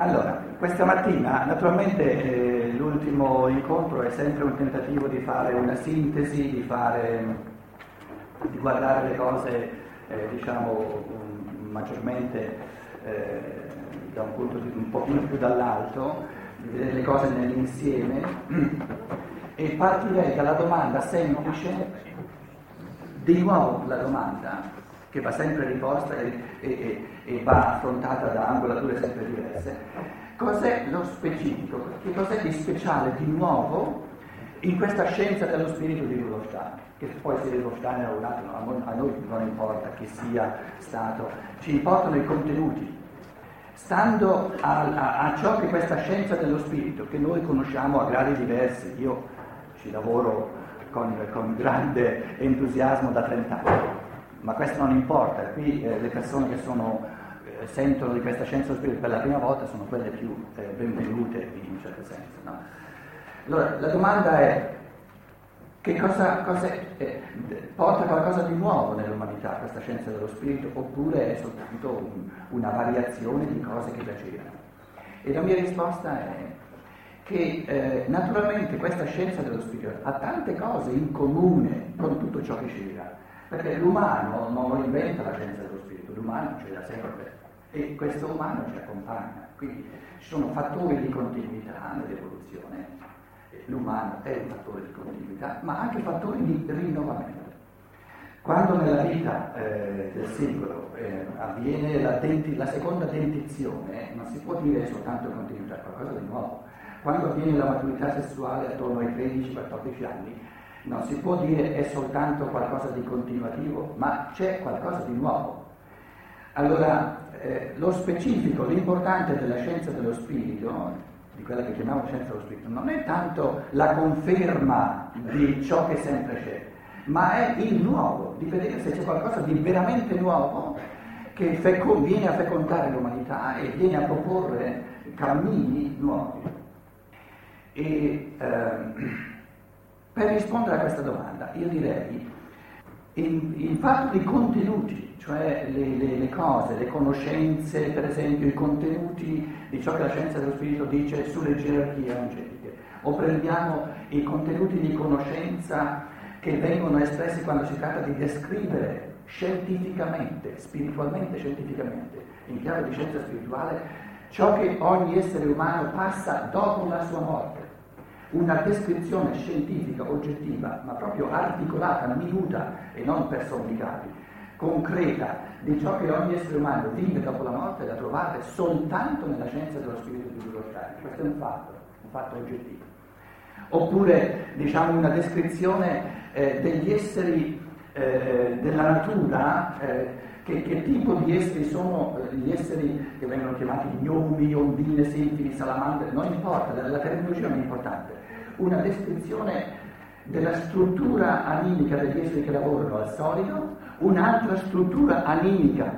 Allora, questa mattina, naturalmente eh, l'ultimo incontro è sempre un tentativo di fare una sintesi, di, fare, di guardare le cose, eh, diciamo, um, maggiormente eh, da un punto di, un pochino più dall'alto, di vedere le cose nell'insieme. E partirei dalla domanda semplice, di nuovo la domanda, che va sempre riposta e, e, e, va affrontata da angolature sempre diverse. Cos'è lo specifico? Che cos'è di speciale, di nuovo, in questa scienza dello spirito di Rudolf Steiner? Che poi se Rudolf Steiner o un altro, a noi non importa chi sia stato, ci importano i contenuti. Stando a, a, a ciò che questa scienza dello spirito, che noi conosciamo a gradi diversi, io ci lavoro con, con grande entusiasmo da 30 anni, ma questo non importa, qui eh, le persone che sono, eh, sentono di questa scienza dello spirito per la prima volta sono quelle più eh, benvenute in un certo senso. No? Allora, la domanda è che cosa, cosa eh, porta qualcosa di nuovo nell'umanità questa scienza dello spirito oppure è soltanto un, una variazione di cose che già c'erano? E la mia risposta è che eh, naturalmente questa scienza dello spirito ha tante cose in comune con tutto ciò che c'era perché l'umano non lo inventa la scienza dello spirito, l'umano c'è da sempre e questo umano ci accompagna. Quindi ci sono fattori di continuità nell'evoluzione, l'umano è un fattore di continuità, ma anche fattori di rinnovamento. Quando nella vita eh, del singolo eh, avviene la, denti, la, seconda dentizione, non si può dire soltanto continuità, qualcosa di nuovo. Quando avviene la maturità sessuale attorno ai 13-14 anni, non si può dire è soltanto qualcosa di continuativo, ma c'è qualcosa di nuovo. Allora, eh, lo specifico, l'importante della scienza dello spirito, di quella che chiamiamo scienza dello spirito, non è tanto la conferma di ciò che sempre c'è, ma è il nuovo, di vedere se c'è qualcosa di veramente nuovo che feco- viene a fecondare l'umanità e viene a proporre cammini nuovi. E, ehm, per rispondere a questa domanda, io direi il, il fatto di contenuti, cioè le, le, le, cose, le conoscenze, per esempio i contenuti di ciò che la scienza dello spirito dice sulle gerarchie angeliche, o prendiamo i contenuti di conoscenza che vengono espressi quando si tratta di descrivere scientificamente, spiritualmente scientificamente, in chiave di scienza spirituale, ciò che ogni essere umano passa dopo la sua morte una descrizione scientifica oggettiva, ma proprio articolata, minuta e non per somnicati, concreta di ciò che ogni essere umano vive dopo la morte, la trovate soltanto nella scienza dello spirito di Rudolf Questo è un fatto, un fatto oggettivo. Oppure, diciamo, una descrizione eh, degli esseri eh, della natura, eh, che, che, tipo di esseri sono eh, gli esseri che vengono chiamati gnomi, ondine, sinfili, salamandre, non importa, la, la terminologia non è importante. Una descrizione della struttura animica degli esseri che lavorano al solido, un'altra struttura animica,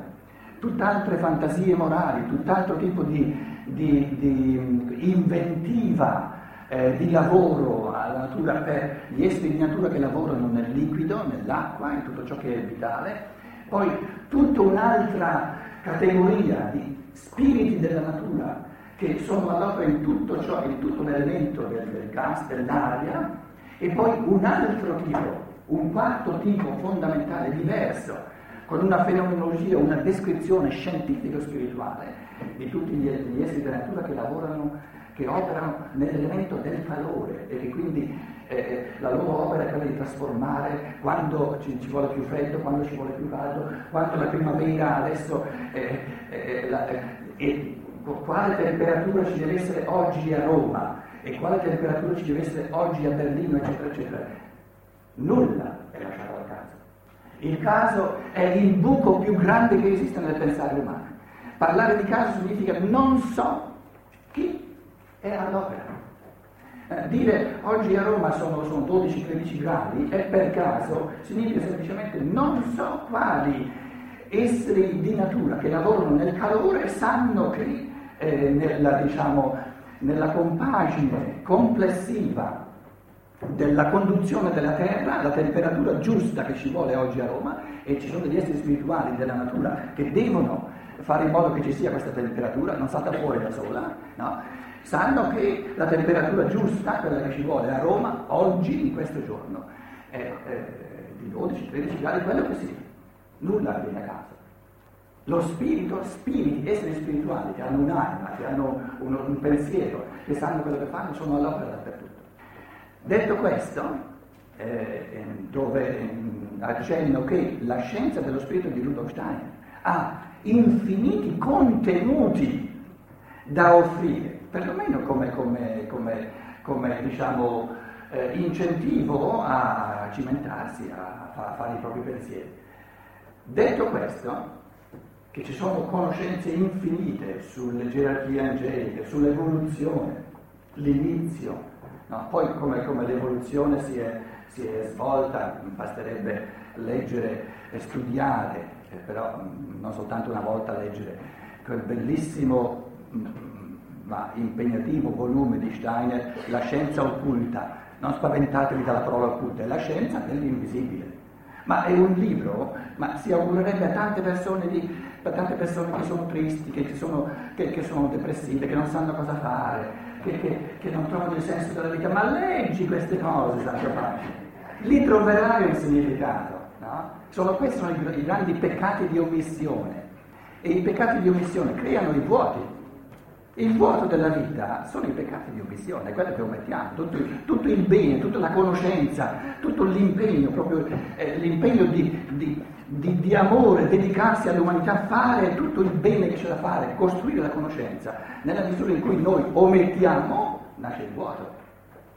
tutt'altre fantasie morali, tutt'altro tipo di, di, di inventiva eh, di lavoro alla natura per gli esseri di natura che lavorano nel liquido, nell'acqua, in tutto ciò che è vitale, poi tutta un'altra categoria di spiriti della natura che sono all'opera in tutto ciò, in tutto l'elemento del, del gas, dell'aria, e poi un altro tipo, un quarto tipo fondamentale, diverso, con una fenomenologia, una descrizione scientifico-spirituale di tutti gli, gli esseri della natura che lavorano, che operano nell'elemento del calore e che quindi eh, la loro opera è quella di trasformare quando ci, ci, vuole più freddo, quando ci vuole più caldo, quando la primavera adesso eh, eh, la, eh, quale temperatura ci deve essere oggi a Roma e quale temperatura ci deve essere oggi a Berlino, eccetera, eccetera. Nulla è lasciato al caso. Il caso è il buco più grande che esiste nel pensare umano. Parlare di caso significa non so chi è all'opera. Eh, dire oggi a Roma sono, sono 12-13 gradi è per caso significa semplicemente non so quali esseri di natura che lavorano nel calore sanno che eh, nella, diciamo, nella compagine complessiva della conduzione della terra, la temperatura giusta che ci vuole oggi a Roma e ci sono degli esseri spirituali della natura che devono fare in modo che ci sia questa temperatura, non salta fuori da sola, no? Sanno che la temperatura giusta, quella che ci vuole a Roma, oggi, in questo giorno, è eh, di 12-13 gradi, quello che sia. Nulla viene a caso. Lo spirito, spiriti, esseri spirituali che hanno un'anima, che hanno un, un pensiero, che sanno quello che fanno, sono all'opera dappertutto. Detto questo, eh, dove mm, accenno che la scienza dello spirito di Rudolf Steiner ha infiniti contenuti da offrire, perlomeno come, come, come, come diciamo, eh, incentivo a cimentarsi, a, a fare i propri pensieri. Detto questo, che ci sono conoscenze infinite sulle gerarchie angeliche, sull'evoluzione, l'inizio, no? poi come, come l'evoluzione si è, si è, svolta, basterebbe leggere e studiare, eh, però mm, non soltanto una volta leggere quel bellissimo mm, ma impegnativo volume di Steiner, La scienza occulta. Non spaventatevi dalla parola occulta, è la scienza dell'invisibile. Ma è un libro, ma si augurerebbe a tante persone, di, a tante persone che sono tristi, che sono, che, che sono, depressive, che non sanno cosa fare, che, che, non trovano il senso della vita. Ma leggi queste cose, Santo Padre, lì troverai un significato. No? Sono, questi sono i, i grandi peccati di omissione. E i peccati di omissione creano i vuoti. Il vuoto della vita sono i peccati di omissione, quello che omettiamo, tutto, tutto il bene, tutta la conoscenza, tutto l'impegno, proprio eh, l'impegno di, di, di, di, amore, dedicarsi all'umanità, fare tutto il bene che c'è da fare, costruire la conoscenza. Nella misura in cui noi omettiamo, nasce il vuoto.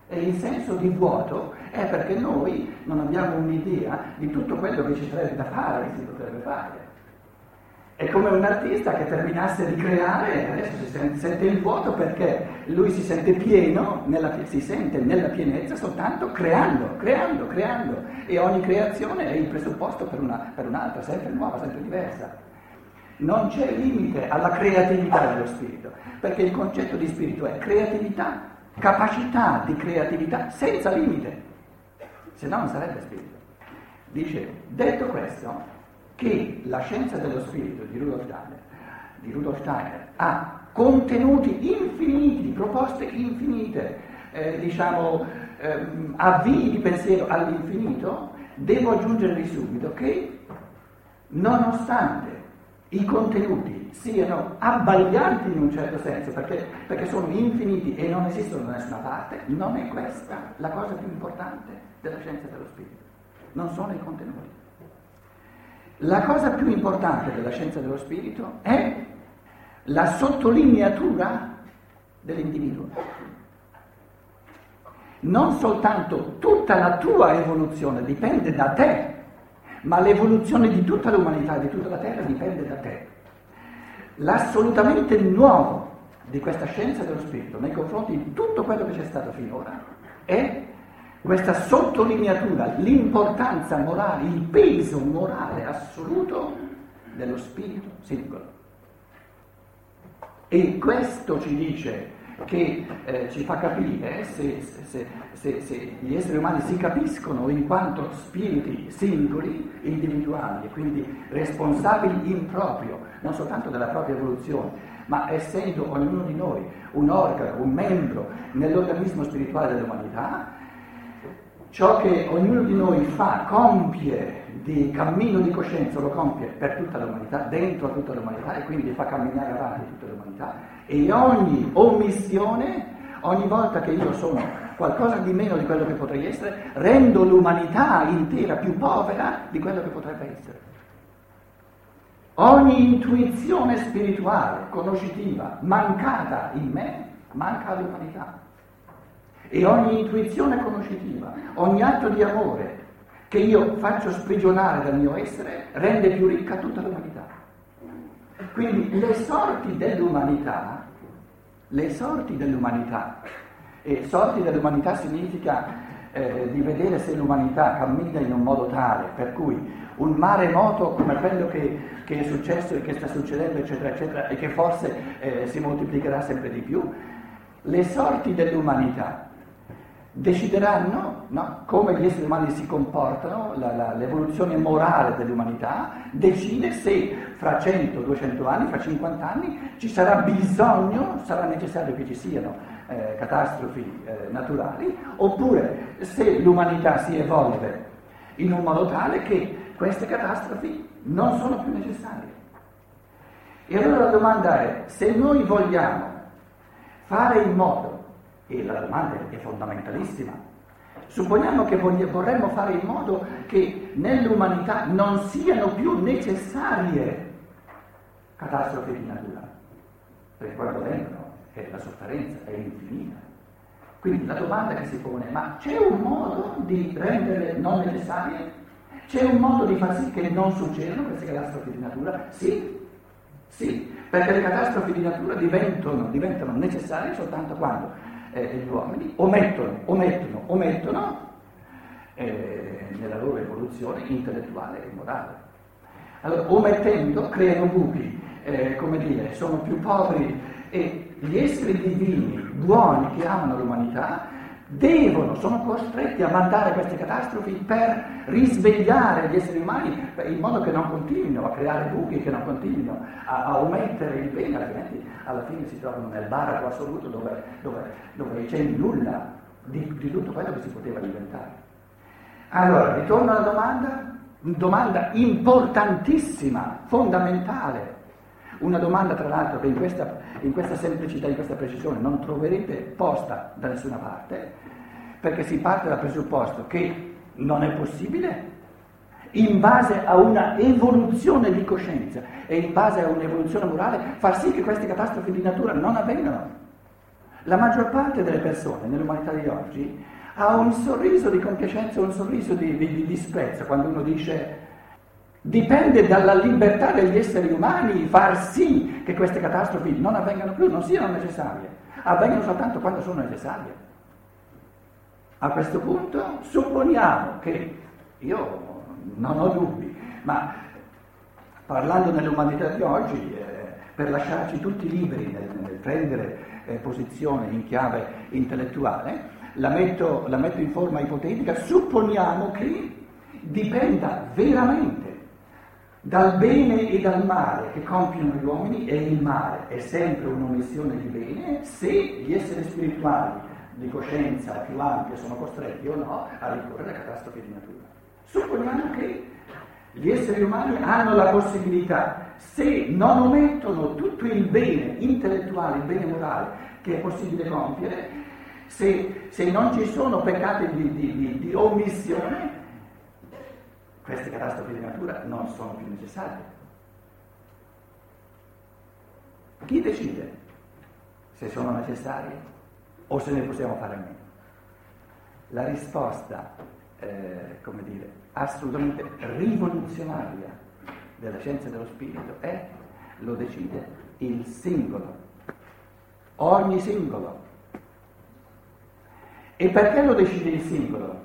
E il senso di vuoto è perché noi non abbiamo un'idea di tutto quello che ci sarebbe da fare, che si potrebbe fare. È come un artista che terminasse di creare e adesso si sente, il vuoto perché lui si sente pieno, nella, si sente nella pienezza soltanto creando, creando, creando. E ogni creazione è il presupposto per, una, per un'altra, sempre nuova, sempre diversa. Non c'è limite alla creatività dello spirito, perché il concetto di spirito è creatività, capacità di creatività senza limite, se no non sarebbe spirito. Dice, detto questo, che la scienza dello spirito di Rudolf Steiner, di Rudolf Steiner ha contenuti infiniti, proposte infinite, eh, diciamo eh, avvii di pensiero all'infinito, devo aggiungervi subito che nonostante i contenuti siano abbaglianti in un certo senso, perché, perché sono infiniti e non esistono da nessuna parte, non è questa la cosa più importante della scienza dello spirito, non sono i contenuti. La cosa più importante della scienza dello spirito è la sottolineatura dell'individuo. Non soltanto tutta la tua evoluzione dipende da te, ma l'evoluzione di tutta l'umanità, di tutta la Terra dipende da te. L'assolutamente nuovo di questa scienza dello spirito nei confronti di tutto quello che c'è stato finora è questa sottolineatura, l'importanza morale, il peso morale assoluto dello spirito singolo. E questo ci dice che eh, ci fa capire se, se, se, se, gli esseri umani si capiscono in quanto spiriti singoli, individuali e quindi responsabili in proprio, non soltanto della propria evoluzione, ma essendo ognuno di noi un organo, un membro nell'organismo spirituale dell'umanità, ciò che ognuno di noi fa, compie di cammino di coscienza, lo compie per tutta l'umanità, dentro a tutta l'umanità e quindi fa camminare avanti tutta l'umanità e ogni omissione, ogni volta che io sono qualcosa di meno di quello che potrei essere, rendo l'umanità intera più povera di quello che potrebbe essere. Ogni intuizione spirituale, conoscitiva, mancata in me, manca all'umanità. E ogni intuizione conoscitiva, ogni atto di amore che io faccio sprigionare dal mio essere rende più ricca tutta l'umanità. Quindi le sorti dell'umanità, le sorti dell'umanità, e sorti dell'umanità significa eh, di vedere se l'umanità cammina in un modo tale per cui un maremoto come quello che, che è successo e che sta succedendo, eccetera, eccetera, e che forse eh, si moltiplicherà sempre di più, le sorti dell'umanità decideranno no, come gli esseri umani si comportano, la, la, l'evoluzione morale dell'umanità decide se fra 100, 200 anni, fra 50 anni ci sarà bisogno, sarà necessario che ci siano eh, catastrofi eh, naturali, oppure se l'umanità si evolve in un modo tale che queste catastrofi non sono più necessarie. E allora la domanda è, se noi vogliamo fare in modo e la domanda è fondamentalissima. Supponiamo che vorremmo fare in modo che nell'umanità non siano più necessarie catastrofi di natura, perché quando vengono è la sofferenza è infinita. Quindi la domanda che si pone è ma c'è un modo di renderle non necessarie? C'è un modo di far sì che non succedano queste catastrofi di natura? Sì, sì, perché le catastrofi di natura diventano, diventano necessarie soltanto quando eh, gli uomini omettono, omettono, omettono eh, nella loro evoluzione intellettuale e morale. Allora, omettendo, creano buchi, eh, come dire, sono più poveri e gli esseri divini, buoni, che amano l'umanità, devono, sono costretti a mandare queste catastrofi per risvegliare gli esseri umani in modo che non continuino a creare buchi, che non continuino a, a omettere il bene, altrimenti alla fine si trovano nel baratro assoluto dove, dove, dove c'è nulla di, di tutto quello che si poteva diventare. Allora, ritorno alla domanda, domanda importantissima, fondamentale, una domanda tra l'altro che in questa, in questa, semplicità, in questa precisione non troverete posta da nessuna parte, perché si parte dal presupposto che non è possibile in base a una evoluzione di coscienza e in base a un'evoluzione morale far sì che queste catastrofi di natura non avvengano. La maggior parte delle persone nell'umanità di oggi ha un sorriso di compiacenza, un sorriso di, di, di disprezzo quando uno dice dipende dalla libertà degli esseri umani far sì che queste catastrofi non avvengano più, non siano necessarie, avvengono soltanto quando sono necessarie. A questo punto supponiamo che io non ho dubbi, ma parlando nell'umanità di oggi, eh, per lasciarci tutti liberi nel, nel prendere eh, posizione in chiave intellettuale, la metto, la metto in forma ipotetica, supponiamo che dipenda veramente dal bene e dal male che compiono gli uomini e il male è sempre un'omissione di bene se gli esseri spirituali di coscienza più ampia sono costretti o no a ricorrere a catastrofi di natura. Supponiamo che gli esseri umani hanno la possibilità, se non omettono tutto il bene intellettuale, il bene morale che è possibile compiere, se, se non ci sono peccati di, di, di, di omissione, queste catastrofi di natura non sono più necessarie. Chi decide se sono necessarie o se ne possiamo fare a meno? La risposta eh, come dire, assolutamente rivoluzionaria della scienza dello spirito è, lo decide il singolo, ogni singolo. E perché lo decide il singolo?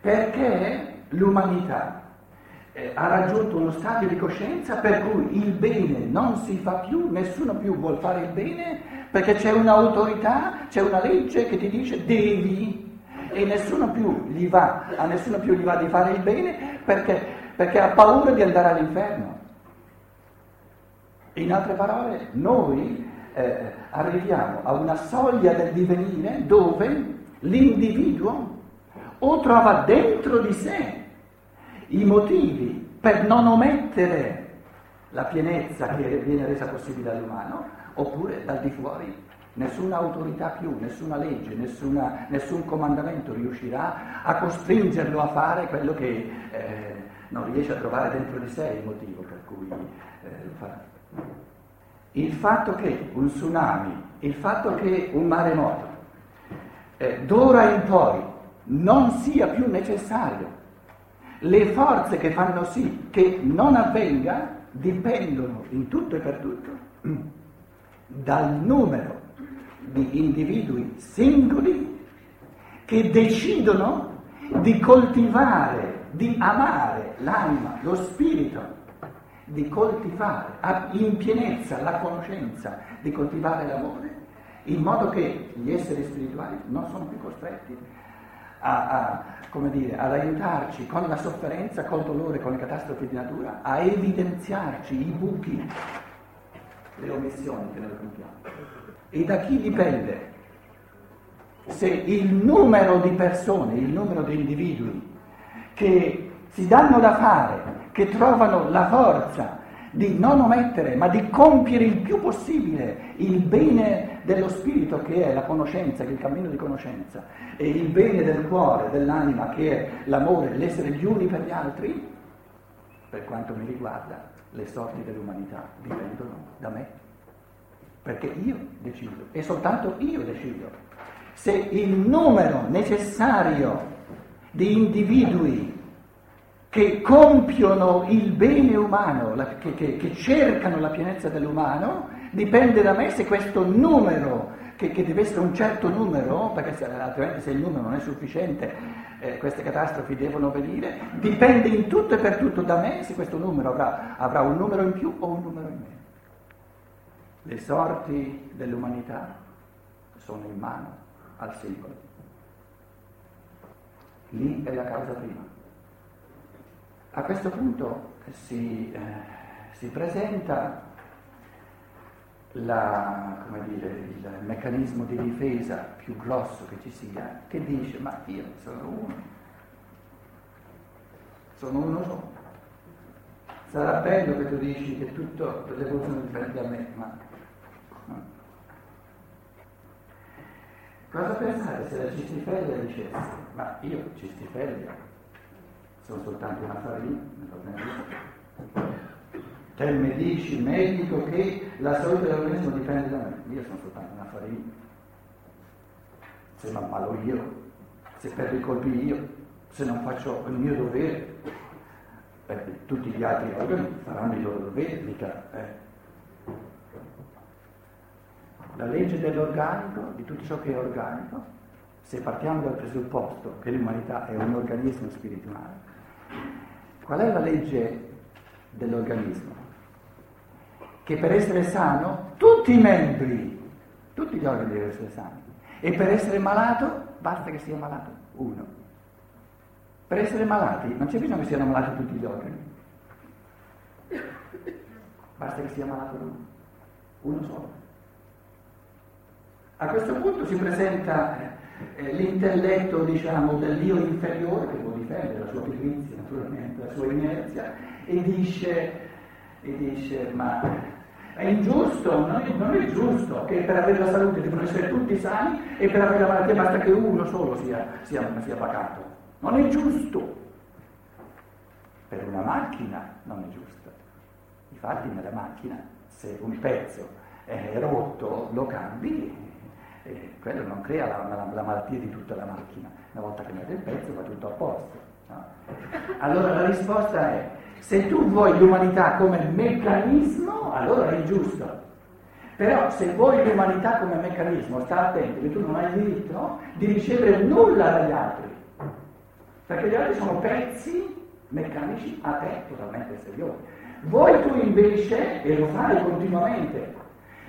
Perché l'umanità eh, ha raggiunto uno stadio di coscienza per cui il bene non si fa più, nessuno più vuole fare il bene, perché c'è un'autorità, c'è una legge che ti dice devi e nessuno più gli va, a nessuno più gli va di fare il bene perché, perché ha paura di andare all'inferno. In altre parole, noi eh, arriviamo a una soglia del divenire dove l'individuo o trova dentro di sé i motivi per non omettere la pienezza che viene resa possibile all'umano, oppure dal di fuori Nessuna autorità più, nessuna legge, nessuna, nessun comandamento riuscirà a costringerlo a fare quello che eh, non riesce a trovare dentro di sé il motivo per cui eh, lo farà. Il fatto che un tsunami, il fatto che un maremoto eh, d'ora in poi non sia più necessario, le forze che fanno sì che non avvenga dipendono in tutto e per tutto dal numero di individui singoli che decidono di coltivare, di amare l'anima, lo spirito, di coltivare in pienezza la conoscenza, di coltivare l'amore in modo che gli esseri spirituali non sono più costretti a, a, dire, ad aiutarci con la sofferenza, col dolore, con le catastrofi di natura, a evidenziarci i buchi, le omissioni che noi compiamo. E da chi dipende se il numero di persone, il numero di individui che si danno da fare, che trovano la forza di non omettere, ma di compiere il più possibile il bene dello spirito che è la conoscenza, che è il cammino di conoscenza, e il bene del cuore, dell'anima che è l'amore, l'essere gli uni per gli altri, per quanto mi riguarda, le sorti dell'umanità dipendono da me, perché io decido, e soltanto io decido se il numero necessario di individui che compiono il bene umano, la, che, che, che, cercano la pienezza dell'umano, dipende da me se questo numero, che, che deve essere un certo numero, perché se, altrimenti se il numero non è sufficiente eh, queste catastrofi devono venire, dipende in tutto e per tutto da me se questo numero avrà, avrà un numero in più o un numero in meno. Le sorti dell'umanità sono in mano al singolo. Lì è la causa prima. A questo punto si, eh, si presenta la, dire, il meccanismo di difesa più grosso che ci sia, che dice ma io sono uno, sono uno solo. Sarà bello che tu dici che tutto l'evoluzione dipende da me, ma Cosa pensare se la cistifellea dicesse, ma io cistifellea sono soltanto una farina? Te mi dici, medico, che la salute dell'organismo dipende da me, io sono soltanto una farina. Se mi ammalo io, se perdo i colpi io, se non faccio il mio dovere, eh, tutti gli altri organi faranno il loro dovere, mica... Eh la legge dell'organico, di tutto ciò che è organico, se partiamo dal presupposto che l'umanità è un organismo spirituale, qual è la legge dell'organismo? Che per essere sano tutti i membri, tutti gli organi devono essere sani, e per essere malato basta che sia malato uno. Per essere malati non c'è bisogno che siano malati tutti gli organi, basta che sia malato uno, uno solo. A questo punto si presenta eh, l'intelletto, diciamo, dell'io inferiore, che può difendere la sua pigrizia, naturalmente, la sua inerzia, e dice, e dice ma è ingiusto, non è, non è, giusto che per avere la salute devono essere tutti sani e per avere la malattia basta che uno solo sia, sia, sia pagato. Non è giusto. Per una macchina non è giusto. Infatti nella macchina se un pezzo è rotto lo cambi e quello non crea la, la, la, malattia di tutta la macchina, una volta mette il pezzo va tutto a posto. No? Allora la risposta è, se tu vuoi l'umanità come meccanismo, allora è giusto. Però se vuoi l'umanità come meccanismo, sta attento che tu non hai il diritto di ricevere nulla dagli altri, perché gli altri sono pezzi meccanici a te totalmente esteriori. Vuoi tu invece, e lo fai continuamente,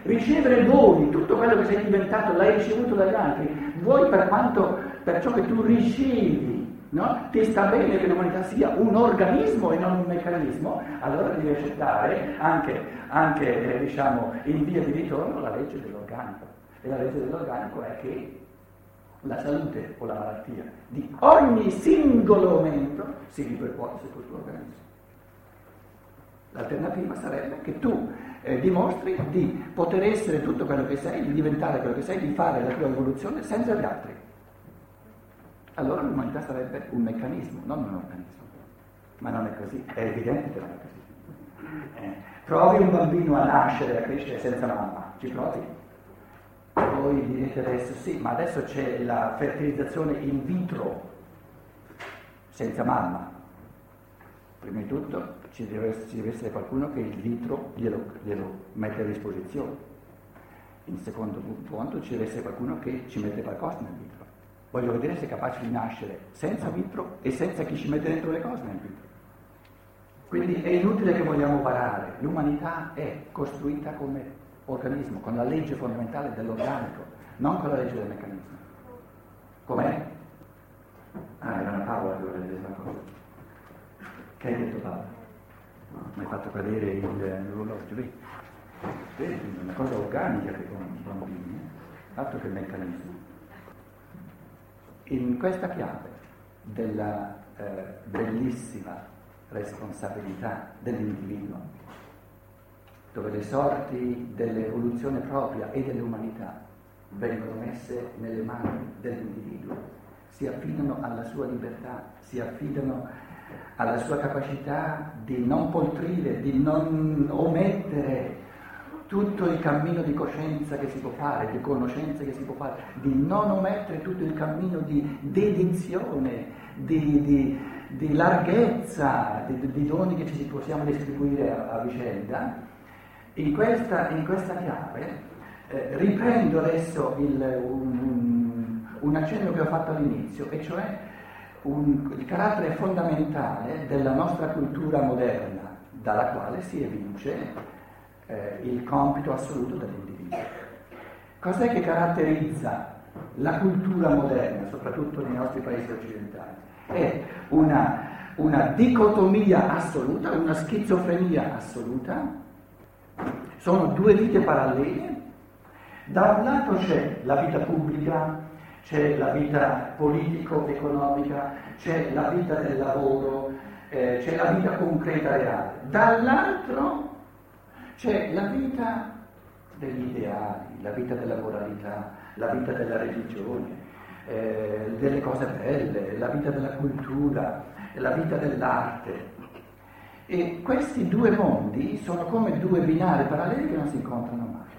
Ricevere doni, tutto quello che sei diventato l'hai ricevuto dagli altri, vuoi per quanto, per ciò che tu ricevi, no? ti sta bene che l'umanità sia un organismo e non un meccanismo, allora devi accettare anche, anche eh, diciamo, in via di ritorno la legge dell'organico. E la legge dell'organico è che la salute o la malattia di ogni singolo momento si ripercuote su questo organismo. L'alternativa sarebbe che tu eh, dimostri di poter essere tutto quello che sei, di diventare quello che sei, di fare la tua evoluzione senza gli altri. Allora l'umanità sarebbe un meccanismo, non un organismo. Ma non è così, è evidente che non è così. Eh, provi un bambino a nascere, a crescere senza mamma, ci provi? Voi direte adesso sì, ma adesso c'è la fertilizzazione in vitro, senza mamma. Prima di tutto ci deve, ci deve, essere qualcuno che il vitro glielo, glielo mette a disposizione. In secondo punto ci deve essere qualcuno che ci mette qualcosa nel vitro. Voglio vedere se è capace di nascere senza vitro e senza chi ci mette dentro le cose nel vitro. Quindi è inutile che vogliamo parare, l'umanità è costruita come organismo, con la legge fondamentale dell'organico, non con la legge del meccanismo. Com'è? Ah, era una che voleva dire una cosa. Che hai detto Paola? Mi hai fatto cadere il, l'orologio, vedi? Vedi, è una cosa organica che con i bambini, eh? altro che il meccanismo. In questa chiave della eh, bellissima responsabilità dell'individuo, dove le sorti dell'evoluzione propria e dell'umanità vengono messe nelle mani dell'individuo, si affidano alla sua libertà, si affidano alla sua capacità di non poltrire, di non omettere tutto il cammino di coscienza che si può fare, di conoscenza che si può fare, di non omettere tutto il cammino di dedizione, di, di, di larghezza, di, di, doni che ci possiamo distribuire a, a vicenda, in questa, in questa chiave eh, riprendo adesso il, un, un, accenno che ho fatto all'inizio, e cioè un, il carattere fondamentale della nostra cultura moderna, dalla quale si evince eh, il compito assoluto dell'individuo. Cos'è che caratterizza la cultura moderna, soprattutto nei nostri paesi occidentali? È una, una dicotomia assoluta, una schizofrenia assoluta, sono due vite parallele da un lato c'è la vita pubblica, c'è la vita politico-economica, c'è la vita del lavoro, eh, c'è la vita concreta reale. Dall'altro c'è la vita degli ideali, la vita della moralità, la vita della religione, eh, delle cose belle, la vita della cultura, la vita dell'arte. E questi due mondi sono come due binari paralleli che non si incontrano mai.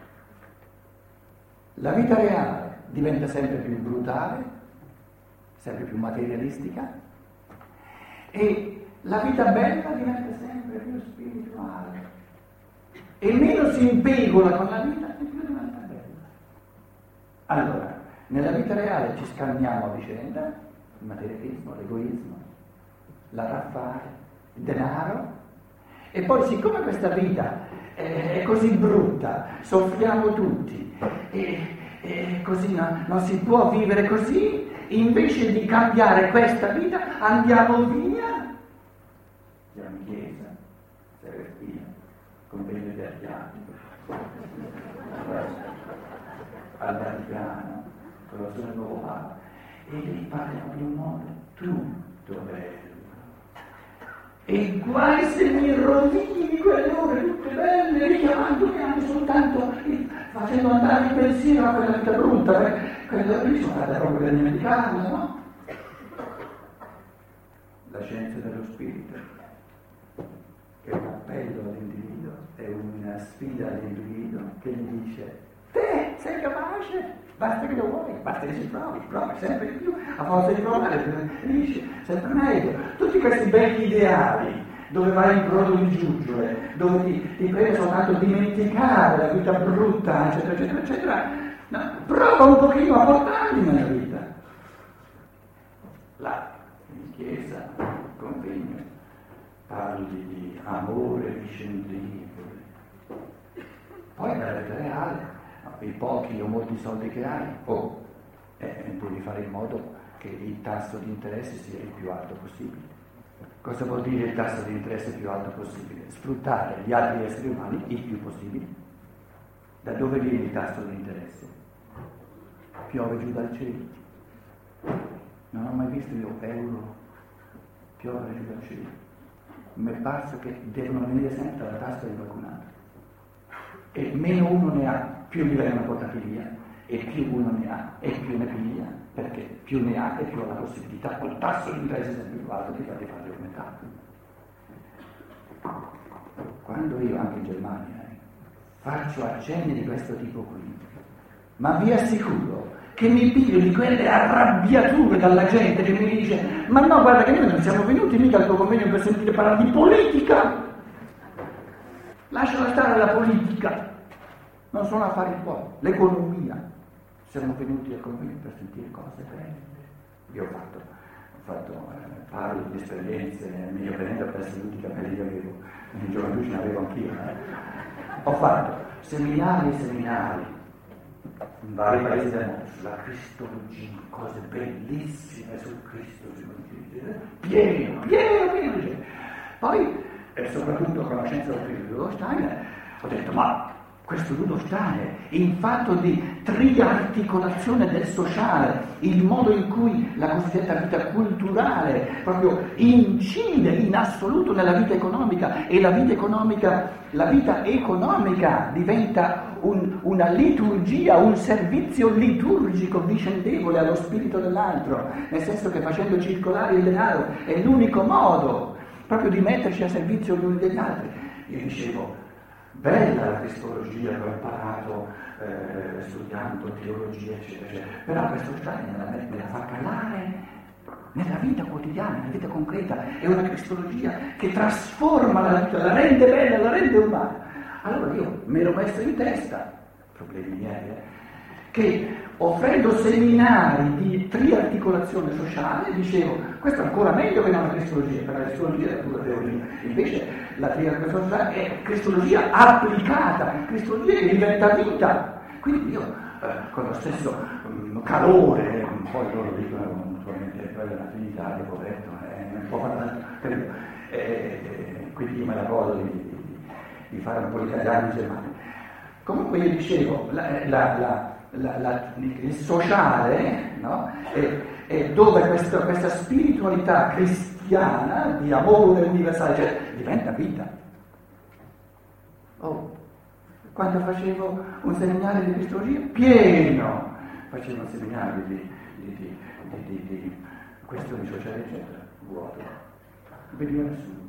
La vita reale diventa sempre più brutale, sempre più materialistica e la vita bella diventa sempre più spirituale. E meno si impegola con la vita e più diventa bella. Allora, nella vita reale ci scanniamo a vicenda, il materialismo, l'egoismo, la raffare, il denaro, e poi siccome questa vita è così brutta, soffriamo tutti, e, e così no, non si può vivere così, invece di cambiare questa vita andiamo via. In chiesa, segreteria, convegno di archiatico, al Vaticano, con la sua nuovo Papa, e lì parliamo di un modo tutto bello e guai se mi rovini quelle ore tutte belle, richiamandomi soltanto facendo andare il pensiero a quella vita brutta, perché quelle ore lì sono state proprio per dimenticarle, no? La scienza dello spirito, è un appello all'individuo, è una sfida all'individuo che gli dice, te sei capace, basta che lo vuoi, basta che si provi, provi sempre di più, a forza di provare, riesci sempre meglio. Tutti questi begli ideali dove vai in brodo di giuggiole, dove ti, ti prende soltanto dimenticare la vita brutta, eccetera, eccetera, eccetera, no, prova un pochino a portarli nella vita. In chiesa, convegno, parli di amore discendibile. Poi nella vita reale i pochi o molti soldi che hai, o eh, devi fare in modo che il tasso di interesse sia il più alto possibile. Cosa vuol dire il tasso di interesse più alto possibile? Sfruttare gli altri esseri umani il più possibile. Da dove viene il tasso di interesse? Piove giù dal cielo. Non ho mai visto io euro piovere giù dal cielo. Mi è parso che devono venire sempre dalla tasca di qualcun altro. E meno uno ne ha, più gli vengono portati via e più uno ne ha e più ne piglia, perché più ne ha e più ha la possibilità, col tasso di interesse sempre più alto, di farli fare aumentare. Quando io, anche in Germania, eh, faccio accenni di questo tipo qui, ma vi assicuro che mi piglio di quelle arrabbiature dalla gente che mi dice ma no guarda che noi non siamo venuti mica al tuo convegno per sentire parlare di politica lasciala stare la politica non sono affari tuoi, l'economia. Siamo venuti a convegno per sentire cose belle. Io ho fatto fatto, eh, parlo di esperienze, meglio venendo per essere tutti i capelli che avevo, in gioventù ce ne avevo anch'io. Eh. Ho fatto seminari e seminari in vari paesi del mondo sulla cristologia, cose bellissime su Cristo, pieno, pieno, pieno. Poi, e soprattutto conoscenza del figlio di Steiner, ho detto, ma questo Ludo Steiner, in fatto di triarticolazione del sociale, il modo in cui la cosiddetta vita culturale proprio incide in assoluto nella vita economica e la vita economica, la vita economica diventa un, una liturgia, un servizio liturgico vicendevole allo spirito dell'altro, nel senso che facendo circolare il denaro è l'unico modo proprio di metterci a servizio gli uni degli altri. Io dicevo, bella la cristologia che ho imparato eh, studiando teologia, eccetera, eccetera. Però questo Stein me la, me la fa calare nella vita quotidiana, nella vita concreta. È una cristologia che trasforma la vita, la rende bella, la rende umana. Allora io mi ero messo in testa, problemi miei, eh, che offrendo seminari di triarticolazione sociale dicevo questo è ancora meglio che non la cristologia, perché la cristologia è pura teoria, invece la triarticolazione sociale è cristologia applicata, cristologia che diventa vita. Quindi io eh, con lo stesso um, calore, poi loro dicono naturalmente quella è la Trinità, che poveretto, eh, non può fare tanto, eh, quindi io me la godo di, di, fare un po' di italiani germani. Comunque io dicevo, la, la, la la, il sociale, no? e, e dove questo, questa spiritualità cristiana di amore universale cioè, diventa vita. Oh, quando facevo un seminario di cristologia, pieno, facevo un seminario di, di, di, di, di questioni sociali, eccetera, vuoto, non veniva nessuno.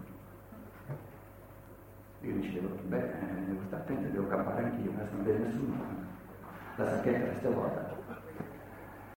Io dicevo, beh, devo stare attento, devo campare anch'io, adesso non vede nessuno la sacchetta resta vuota.